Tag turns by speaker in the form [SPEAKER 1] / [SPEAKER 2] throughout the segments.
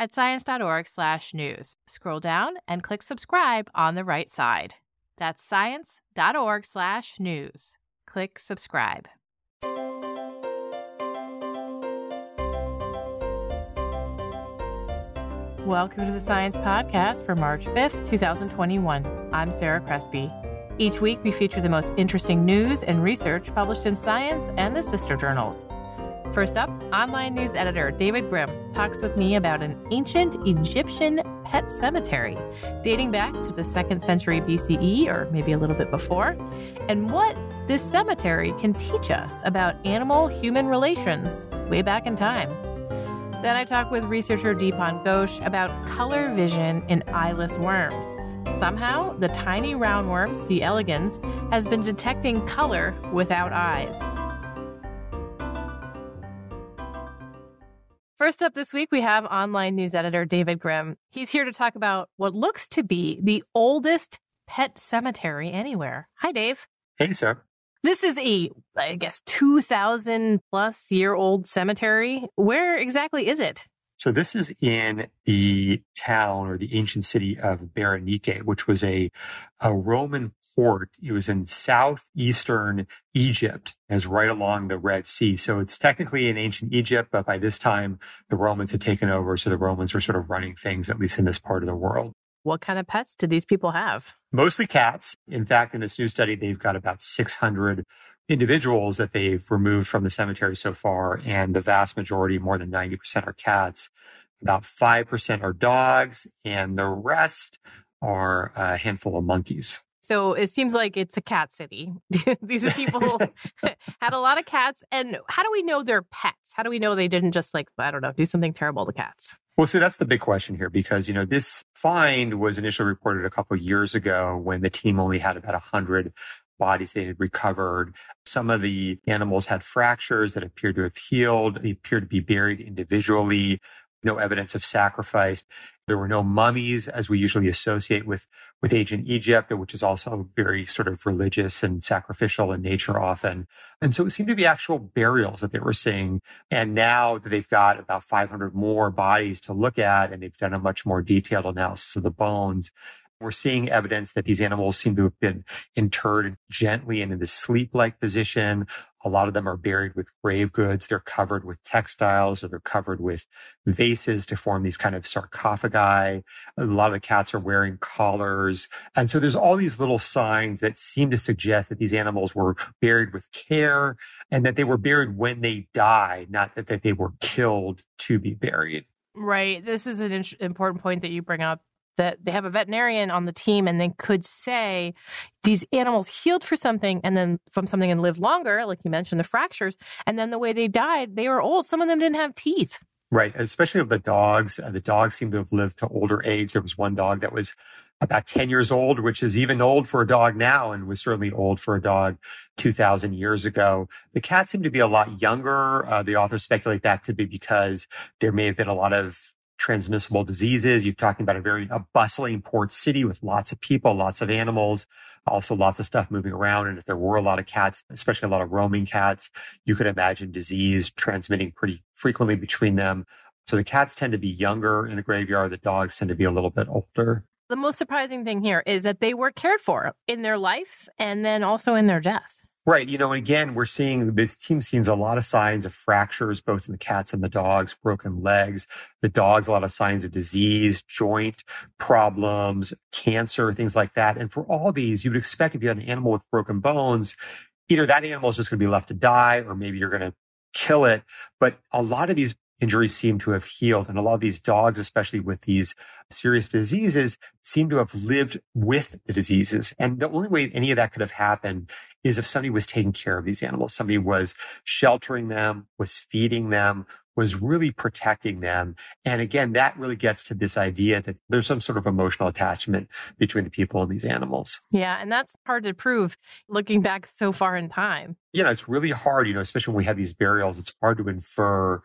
[SPEAKER 1] at science.org/news. Scroll down and click subscribe on the right side. That's science.org/news. Click subscribe. Welcome to the Science Podcast for March 5th, 2021. I'm Sarah Crespi. Each week, we feature the most interesting news and research published in Science and the sister journals. First up, online news editor David Grimm talks with me about an ancient Egyptian pet cemetery dating back to the second century BCE or maybe a little bit before, and what this cemetery can teach us about animal human relations way back in time. Then I talk with researcher Dipon Ghosh about color vision in eyeless worms Somehow, the tiny roundworm, C. elegans, has been detecting color without eyes. First up this week, we have online news editor David Grimm. He's here to talk about what looks to be the oldest pet cemetery anywhere. Hi, Dave.
[SPEAKER 2] Hey, sir.
[SPEAKER 1] This is a, I guess, 2,000 plus year old cemetery. Where exactly is it?
[SPEAKER 2] So this is in the town or the ancient city of Berenice, which was a, a Roman port. It was in southeastern Egypt, as right along the Red Sea. So it's technically in ancient Egypt, but by this time the Romans had taken over. So the Romans were sort of running things, at least in this part of the world.
[SPEAKER 1] What kind of pets did these people have?
[SPEAKER 2] Mostly cats. In fact, in this new study, they've got about 600 individuals that they've removed from the cemetery so far, and the vast majority, more than 90%, are cats. About 5% are dogs, and the rest are uh, a handful of monkeys.
[SPEAKER 1] So it seems like it's a cat city. These people had a lot of cats. And how do we know they're pets? How do we know they didn't just like, I don't know, do something terrible to cats?
[SPEAKER 2] Well, see, that's the big question here because, you know, this find was initially reported a couple years ago when the team only had about 100 bodies they had recovered. Some of the animals had fractures that appeared to have healed. They appeared to be buried individually. No evidence of sacrifice. There were no mummies as we usually associate with, with ancient Egypt, which is also very sort of religious and sacrificial in nature often. And so it seemed to be actual burials that they were seeing. And now that they've got about 500 more bodies to look at and they've done a much more detailed analysis of the bones, we're seeing evidence that these animals seem to have been interred gently and in this sleep-like position. A lot of them are buried with grave goods. They're covered with textiles or they're covered with vases to form these kind of sarcophagi. A lot of the cats are wearing collars. And so there's all these little signs that seem to suggest that these animals were buried with care and that they were buried when they died, not that, that they were killed to be buried.
[SPEAKER 1] Right. This is an important point that you bring up that they have a veterinarian on the team and they could say these animals healed for something and then from something and lived longer, like you mentioned, the fractures. And then the way they died, they were old. Some of them didn't have teeth.
[SPEAKER 2] Right. Especially the dogs. Uh, the dogs seem to have lived to older age. There was one dog that was about 10 years old, which is even old for a dog now and was certainly old for a dog 2000 years ago. The cats seem to be a lot younger. Uh, the authors speculate that could be because there may have been a lot of transmissible diseases. You're talking about a very a bustling port city with lots of people, lots of animals, also lots of stuff moving around. And if there were a lot of cats, especially a lot of roaming cats, you could imagine disease transmitting pretty frequently between them. So the cats tend to be younger in the graveyard. The dogs tend to be a little bit older.
[SPEAKER 1] The most surprising thing here is that they were cared for in their life and then also in their death.
[SPEAKER 2] Right. You know, again, we're seeing this team seeing a lot of signs of fractures, both in the cats and the dogs, broken legs, the dogs, a lot of signs of disease, joint problems, cancer, things like that. And for all these, you would expect if you had an animal with broken bones, either that animal is just going to be left to die or maybe you're going to kill it. But a lot of these injuries seem to have healed. And a lot of these dogs, especially with these serious diseases, seem to have lived with the diseases. And the only way any of that could have happened is if somebody was taking care of these animals. Somebody was sheltering them, was feeding them, was really protecting them. And again, that really gets to this idea that there's some sort of emotional attachment between the people and these animals.
[SPEAKER 1] Yeah. And that's hard to prove looking back so far in time.
[SPEAKER 2] You know, it's really hard, you know, especially when we have these burials, it's hard to infer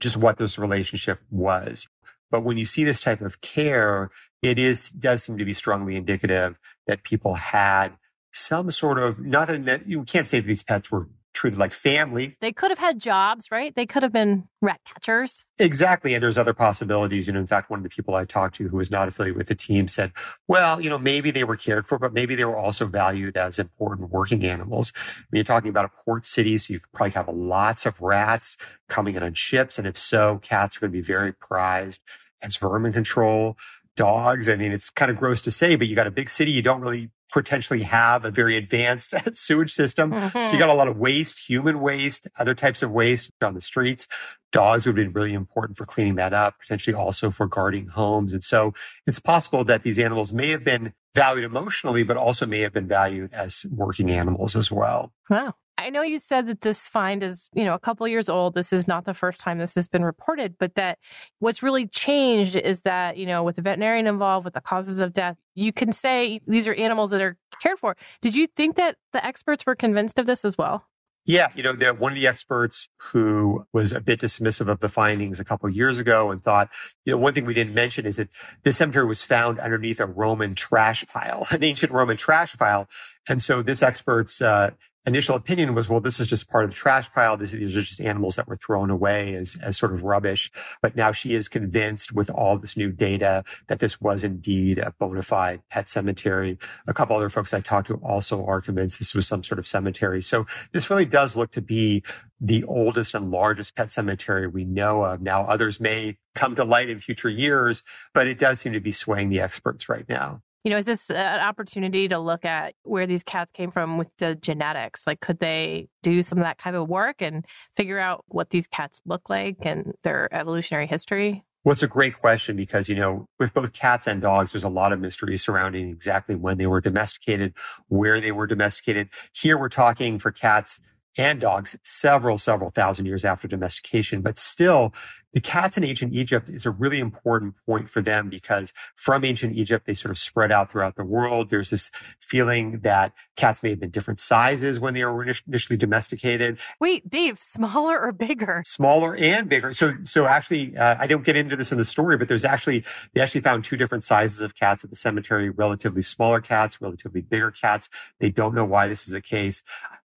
[SPEAKER 2] just what this relationship was. But when you see this type of care, it is, does seem to be strongly indicative that people had some sort of, nothing that you can't say that these pets were treated like family.
[SPEAKER 1] They could have had jobs, right? They could have been rat catchers.
[SPEAKER 2] Exactly. And there's other possibilities. You know, in fact, one of the people I talked to who was not affiliated with the team said, well, you know, maybe they were cared for, but maybe they were also valued as important working animals. I mean, you're talking about a port city, so you probably have lots of rats coming in on ships. And if so, cats are going to be very prized as vermin control. Dogs, I mean, it's kind of gross to say, but you got a big city, you don't really potentially have a very advanced sewage system. Mm-hmm. So you mm-hmm. got a lot of waste, human waste, other types of waste on the streets. Dogs would have been really important for cleaning that up, potentially also for guarding homes. And so it's possible that these animals may have been valued emotionally, but also may have been valued as working animals as well.
[SPEAKER 1] Wow. I know you said that this find is, you know, a couple years old. This is not the first time this has been reported, but that what's really changed is that, you know, with the veterinarian involved, with the causes of death, you can say these are animals that are cared for. Did you think that the experts were convinced of this as well?
[SPEAKER 2] Yeah, you know, one of the experts who was a bit dismissive of the findings a couple years ago and thought, you know, one thing we didn't mention is that this cemetery was found underneath a Roman trash pile, an ancient Roman trash pile. And so this expert's uh, initial opinion was, well, this is just part of the trash pile. These, are just animals that were thrown away as, as sort of rubbish. But now she is convinced with all this new data that this was indeed a bona fide pet cemetery. A couple other folks I talked to also are convinced this was some sort of cemetery. So this really does look to be the oldest and largest pet cemetery we know of. Now others may come to light in future years, but it does seem to be swaying the experts right now
[SPEAKER 1] you know, is this an opportunity to look at where these cats came from with the genetics? Like, could they do some of that kind of work and figure out what these cats look like and their evolutionary history?
[SPEAKER 2] Well, it's a great question because, you know, with both cats and dogs, there's a lot of mystery surrounding exactly when they were domesticated, where they were domesticated. Here we're talking for cats and dogs several, several thousand years after domestication. But still, the cats in ancient Egypt is a really important point for them because from ancient Egypt, they sort of spread out throughout the world. There's this feeling that cats may have been different sizes when they were initially domesticated.
[SPEAKER 1] Wait, Dave, smaller or bigger?
[SPEAKER 2] Smaller and bigger. So, so actually, uh, I don't get into this in the story, but there's actually, they actually found two different sizes of cats at the cemetery, relatively smaller cats, relatively bigger cats. They don't know why this is the case.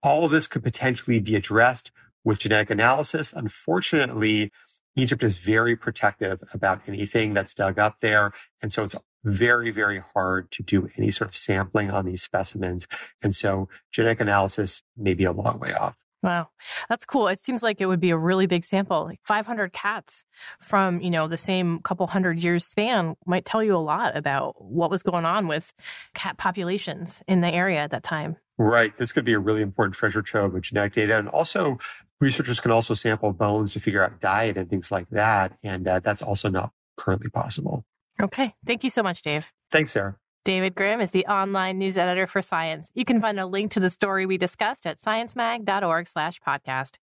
[SPEAKER 2] All of this could potentially be addressed with genetic analysis. Unfortunately, Egypt is very protective about anything that's dug up there. And so it's very, very hard to do any sort of sampling on these specimens. And so genetic analysis may be a long way off.
[SPEAKER 1] Wow. That's cool. It seems like it would be a really big sample. Like 500 cats from, you know, the same couple hundred years span might tell you a lot about what was going on with cat populations in the area at that time.
[SPEAKER 2] Right. This could be a really important treasure trove of genetic data. And also, researchers can also sample bones to figure out diet and things like that. And uh, that's also not currently possible.
[SPEAKER 1] Okay. Thank you so much, Dave.
[SPEAKER 2] Thanks, Sarah.
[SPEAKER 1] David Grimm is the online news editor for Science. You can find a link to the story we discussed at sciencemag.org slash podcast.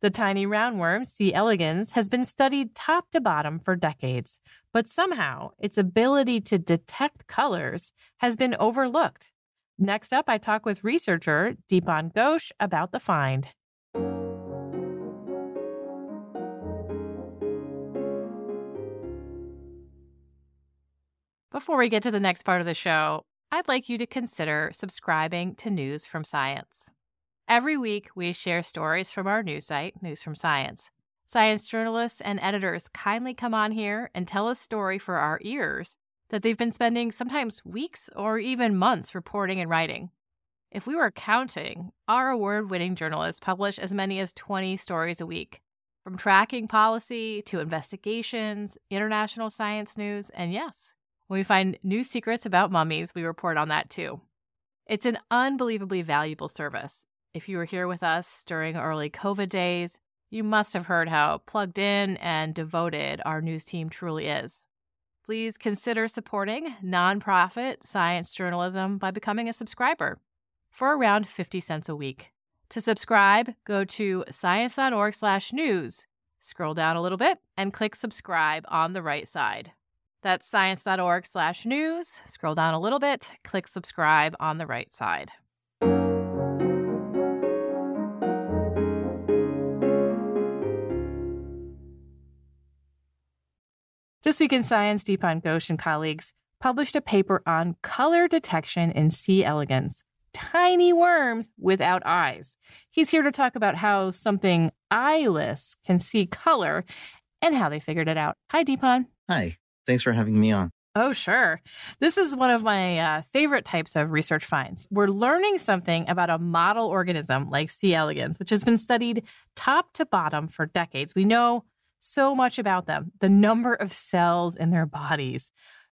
[SPEAKER 1] The tiny roundworm, C. elegans, has been studied top to bottom for decades, but somehow its ability to detect colors has been overlooked. Next up, I talk with researcher Dipon Ghosh about the find. Before we get to the next part of the show, I'd like you to consider subscribing to News from Science. Every week, we share stories from our news site, News from Science. Science journalists and editors kindly come on here and tell a story for our ears that they've been spending sometimes weeks or even months reporting and writing. If we were counting, our award winning journalists publish as many as 20 stories a week, from tracking policy to investigations, international science news, and yes, when we find new secrets about mummies, we report on that too. It's an unbelievably valuable service. If you were here with us during early COVID days, you must have heard how plugged in and devoted our news team truly is. Please consider supporting nonprofit science journalism by becoming a subscriber for around 50 cents a week. To subscribe, go to science.org/news. Scroll down a little bit and click subscribe on the right side. That's science.org slash news. Scroll down a little bit, click subscribe on the right side. This Week in Science, Dipon Ghosh and colleagues published a paper on color detection in C. elegans, tiny worms without eyes. He's here to talk about how something eyeless can see color and how they figured it out. Hi, Dipon.
[SPEAKER 3] Hi. Thanks for having me on.
[SPEAKER 1] Oh, sure. This is one of my uh, favorite types of research finds. We're learning something about a model organism like C. elegans, which has been studied top to bottom for decades. We know so much about them, the number of cells in their bodies.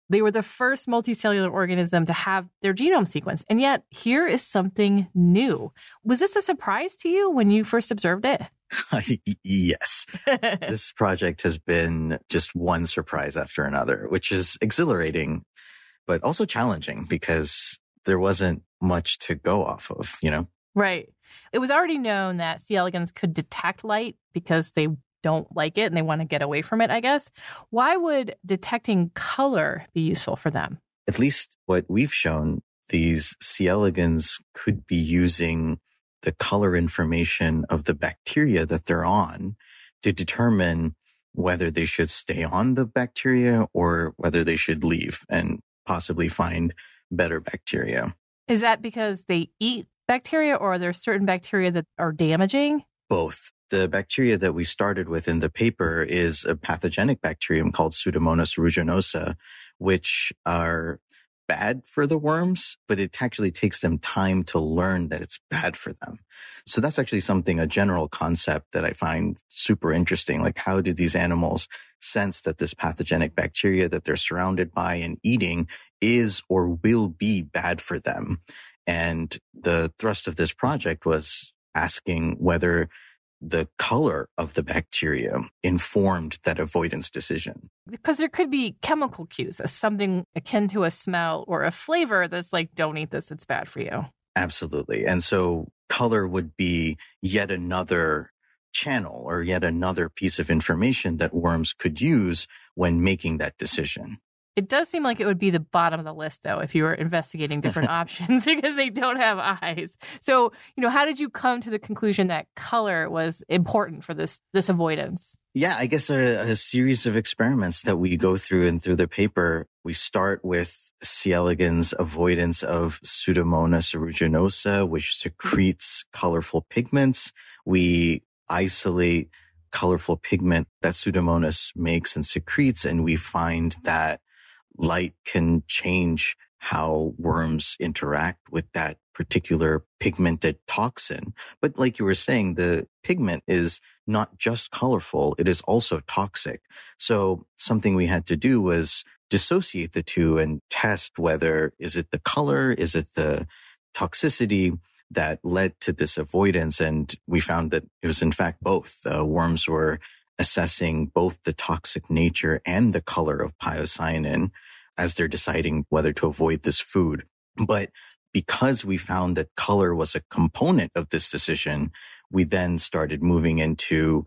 [SPEAKER 1] They were the first multicellular organism to have their genome sequenced. And yet, here is something new. Was this a surprise to you when you first observed it?
[SPEAKER 3] yes. this project has been just one surprise after another, which is exhilarating, but also challenging because there wasn't much to go off of, you know?
[SPEAKER 1] Right. It was already known that C. elegans could detect light because they don't like it and they want to get away from it, I guess. Why would detecting color be useful for them?
[SPEAKER 3] At least what we've shown, these C. elegans could be using the color information of the bacteria that they're on to determine whether they should stay on the bacteria or whether they should leave and possibly find better bacteria.
[SPEAKER 1] Is that because they eat bacteria or are there certain bacteria that are damaging?
[SPEAKER 3] Both. The bacteria that we started with in the paper is a pathogenic bacterium called Pseudomonas aeruginosa, which are bad for the worms, but it actually takes them time to learn that it's bad for them. So that's actually something, a general concept that I find super interesting. Like, how do these animals sense that this pathogenic bacteria that they're surrounded by and eating is or will be bad for them? And the thrust of this project was asking whether the color of the bacteria informed that avoidance decision.
[SPEAKER 1] Because there could be chemical cues, something akin to a smell or a flavor that's like, don't eat this, it's bad for you.
[SPEAKER 3] Absolutely. And so color would be yet another channel or yet another piece of information that worms could use when making that decision.
[SPEAKER 1] It does seem like it would be the bottom of the list, though, if you were investigating different options because they don't have eyes. So, you know, how did you come to the conclusion that color was important for this this avoidance?
[SPEAKER 3] Yeah, I guess a, a series of experiments that we go through and through the paper. We start with C. elegans avoidance of Pseudomonas aeruginosa, which secretes colorful pigments. We isolate colorful pigment that Pseudomonas makes and secretes, and we find that light can change how worms interact with that particular pigmented toxin. But like you were saying, the pigment is not just colorful. It is also toxic. So something we had to do was dissociate the two and test whether is it the color? Is it the toxicity? that led to this avoidance. And we found that it was in fact both. The worms were assessing both the toxic nature and the color of pyocyanin as they're deciding whether to avoid this food. But because we found that color was a component of this decision, we then started moving into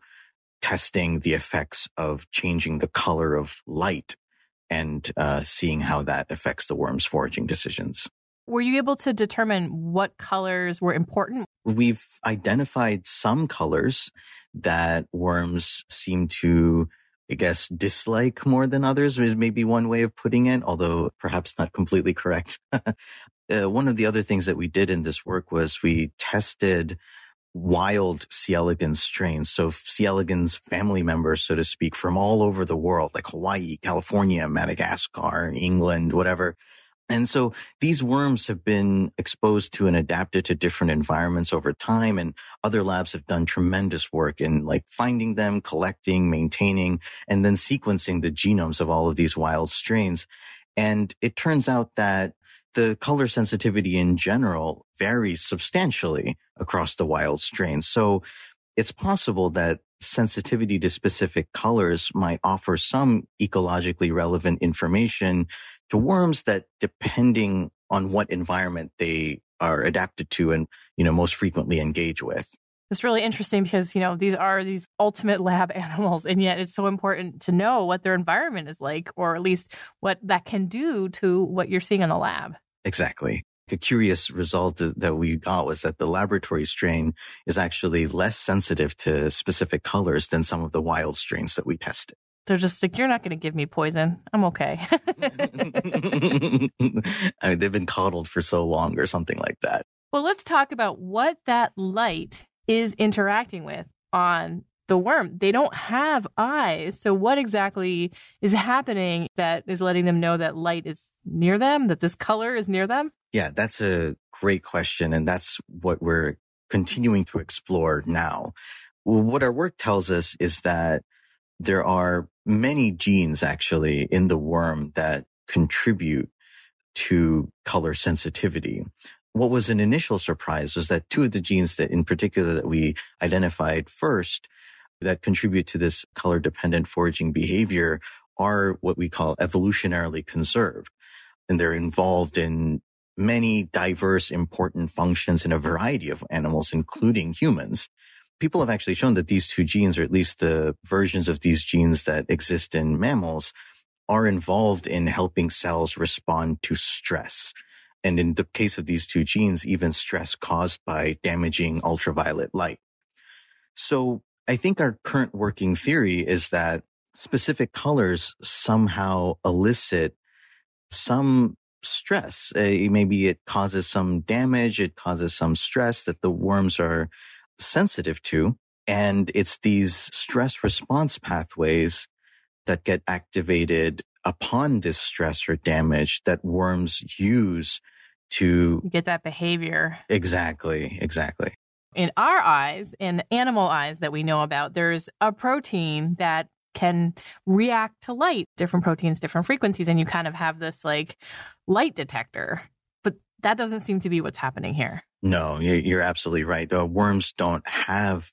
[SPEAKER 3] testing the effects of changing the color of light and uh, seeing how that affects the worm's foraging decisions.
[SPEAKER 1] Were you able to determine what colors were important?
[SPEAKER 3] We've identified some colors that worms seem to I guess, dislike more than others is maybe one way of putting it, although perhaps not completely correct. uh, one of the other things that we did in this work was we tested wild C. elegans strains. So C. elegans family members, so to speak, from all over the world, like Hawaii, California, Madagascar, England, whatever. And so these worms have been exposed to and adapted to different environments over time. And other labs have done tremendous work in like finding them, collecting, maintaining, and then sequencing the genomes of all of these wild strains. And it turns out that the color sensitivity in general varies substantially across the wild strains. So it's possible that sensitivity to specific colors might offer some ecologically relevant information to worms that depending on what environment they are adapted to and, you know, most frequently engage with.
[SPEAKER 1] It's really interesting because, you know, these are these ultimate lab animals, and yet it's so important to know what their environment is like, or at least what that can do to what you're seeing in the lab.
[SPEAKER 3] Exactly. A curious result that we got was that the laboratory strain is actually less sensitive to specific colors than some of the wild strains that we tested.
[SPEAKER 1] They're just like, you're not going to give me poison. I'm okay.
[SPEAKER 3] I mean, they've been coddled for so long or something like that.
[SPEAKER 1] Well, let's talk about what that light is interacting with on the worm. They don't have eyes. So, what exactly is happening that is letting them know that light is near them, that this color is near them?
[SPEAKER 3] Yeah, that's a great question. And that's what we're continuing to explore now. What our work tells us is that there are many genes actually in the worm that contribute to color sensitivity. What was an initial surprise was that two of the genes that in particular that we identified first that contribute to this color dependent foraging behavior are what we call evolutionarily conserved and they're involved in many diverse, important functions in a variety of animals, including humans. People have actually shown that these two genes, or at least the versions of these genes that exist in mammals, are involved in helping cells respond to stress. And in the case of these two genes, even stress caused by damaging ultraviolet light. So I think our current working theory is that specific colors somehow elicit some stress. Uh, maybe it causes some damage. It causes some stress that the worms are sensitive to. And it's these stress response pathways that get activated upon this stress or damage that worms use to
[SPEAKER 1] you get that behavior.
[SPEAKER 3] Exactly. Exactly.
[SPEAKER 1] In our eyes, in animal eyes that we know about, there's a protein that can react to light, different proteins, different frequencies, and you kind of have this like light detector. But that doesn't seem to be what's happening here.
[SPEAKER 3] No, you're absolutely right. Uh, worms don't have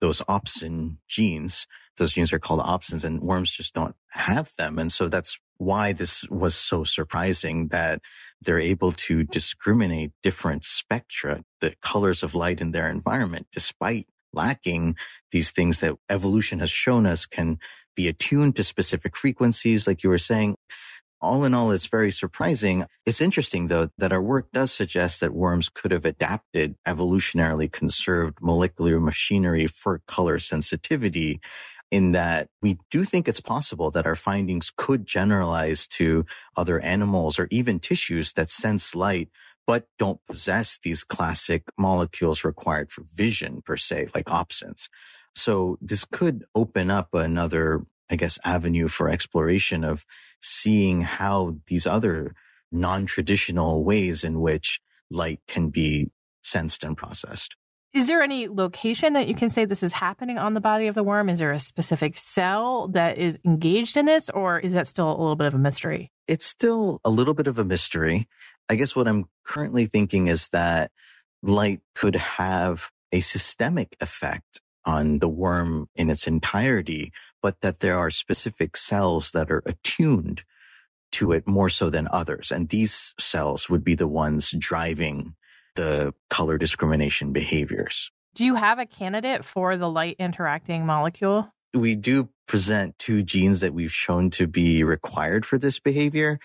[SPEAKER 3] those opsin genes. Those genes are called opsins and worms just don't have them. And so that's why this was so surprising that they're able to discriminate different spectra, the colors of light in their environment, despite lacking these things that evolution has shown us can be attuned to specific frequencies, like you were saying. All in all, it's very surprising. It's interesting, though, that our work does suggest that worms could have adapted evolutionarily conserved molecular machinery for color sensitivity in that we do think it's possible that our findings could generalize to other animals or even tissues that sense light, but don't possess these classic molecules required for vision per se, like opsins. So this could open up another, I guess, avenue for exploration of seeing how these other non-traditional ways in which light can be sensed and processed.
[SPEAKER 1] Is there any location that you can say this is happening on the body of the worm? Is there a specific cell that is engaged in this, or is that still a little bit of a mystery?
[SPEAKER 3] It's still a little bit of a mystery. I guess what I'm currently thinking is that light could have a systemic effect on the worm in its entirety, but that there are specific cells that are attuned to it more so than others. And these cells would be the ones driving the color discrimination behaviors.
[SPEAKER 1] Do you have a candidate for the light interacting molecule?
[SPEAKER 3] We do present two genes that we've shown to be required for this behavior.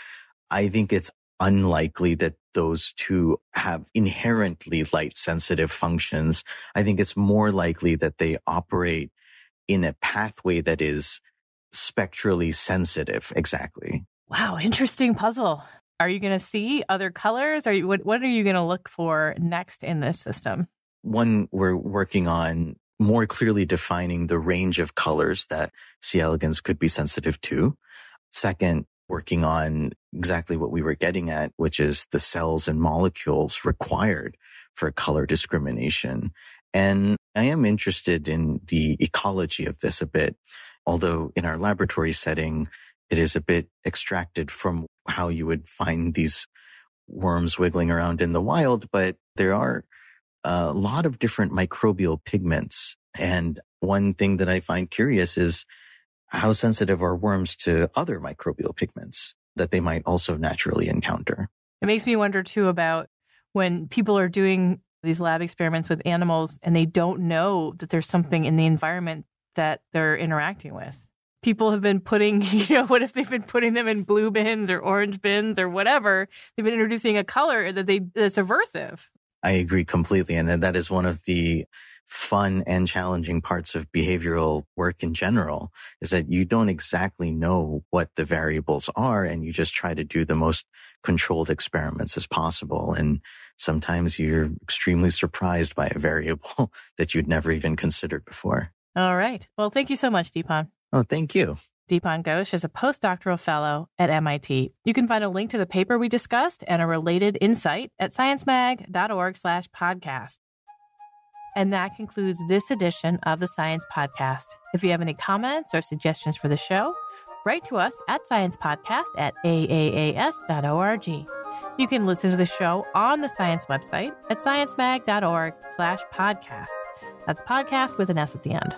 [SPEAKER 3] I think it's unlikely that those two have inherently light sensitive functions. I think it's more likely that they operate in a pathway that is spectrally sensitive. Exactly.
[SPEAKER 1] Wow, interesting puzzle. Are you going to see other colors? Are you what, what are you going to look for next in this system?
[SPEAKER 3] One, we're working on more clearly defining the range of colors that C. elegans could be sensitive to. Second, working on exactly what we were getting at, which is the cells and molecules required for color discrimination. And I am interested in the ecology of this a bit, although in our laboratory setting, it is a bit extracted from how you would find these worms wiggling around in the wild, but there are a lot of different microbial pigments. And one thing that I find curious is how sensitive are worms to other microbial pigments that they might also naturally encounter?
[SPEAKER 1] It makes me wonder too about when people are doing these lab experiments with animals and they don't know that there's something in the environment that they're interacting with. People have been putting, you know, what if they've been putting them in blue bins or orange bins or whatever? They've been introducing a color that they that's aversive.
[SPEAKER 3] I agree completely. And that is one of the fun and challenging parts of behavioral work in general is that you don't exactly know what the variables are and you just try to do the most controlled experiments as possible. And sometimes you're extremely surprised by a variable that you'd never even considered before.
[SPEAKER 1] All right. Well, thank you so much, Dipon.
[SPEAKER 3] Oh, thank you.
[SPEAKER 1] Dipon Ghosh is a postdoctoral fellow at MIT. You can find a link to the paper we discussed and a related insight at sciencemag.org slash podcast. And that concludes this edition of the Science Podcast. If you have any comments or suggestions for the show, write to us at sciencepodcast at aaas.org. You can listen to the show on the science website at sciencemag.org slash podcast. That's podcast with an S at the end.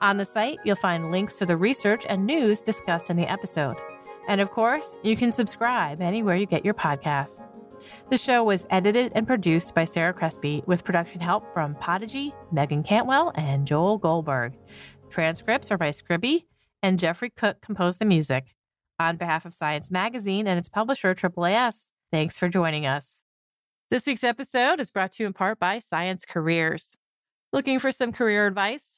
[SPEAKER 1] On the site, you'll find links to the research and news discussed in the episode. And of course, you can subscribe anywhere you get your podcasts. The show was edited and produced by Sarah Crespi with production help from Podigy, Megan Cantwell, and Joel Goldberg. Transcripts are by Scribie, and Jeffrey Cook composed the music. On behalf of Science Magazine and its publisher, AAAS, thanks for joining us. This week's episode is brought to you in part by Science Careers. Looking for some career advice?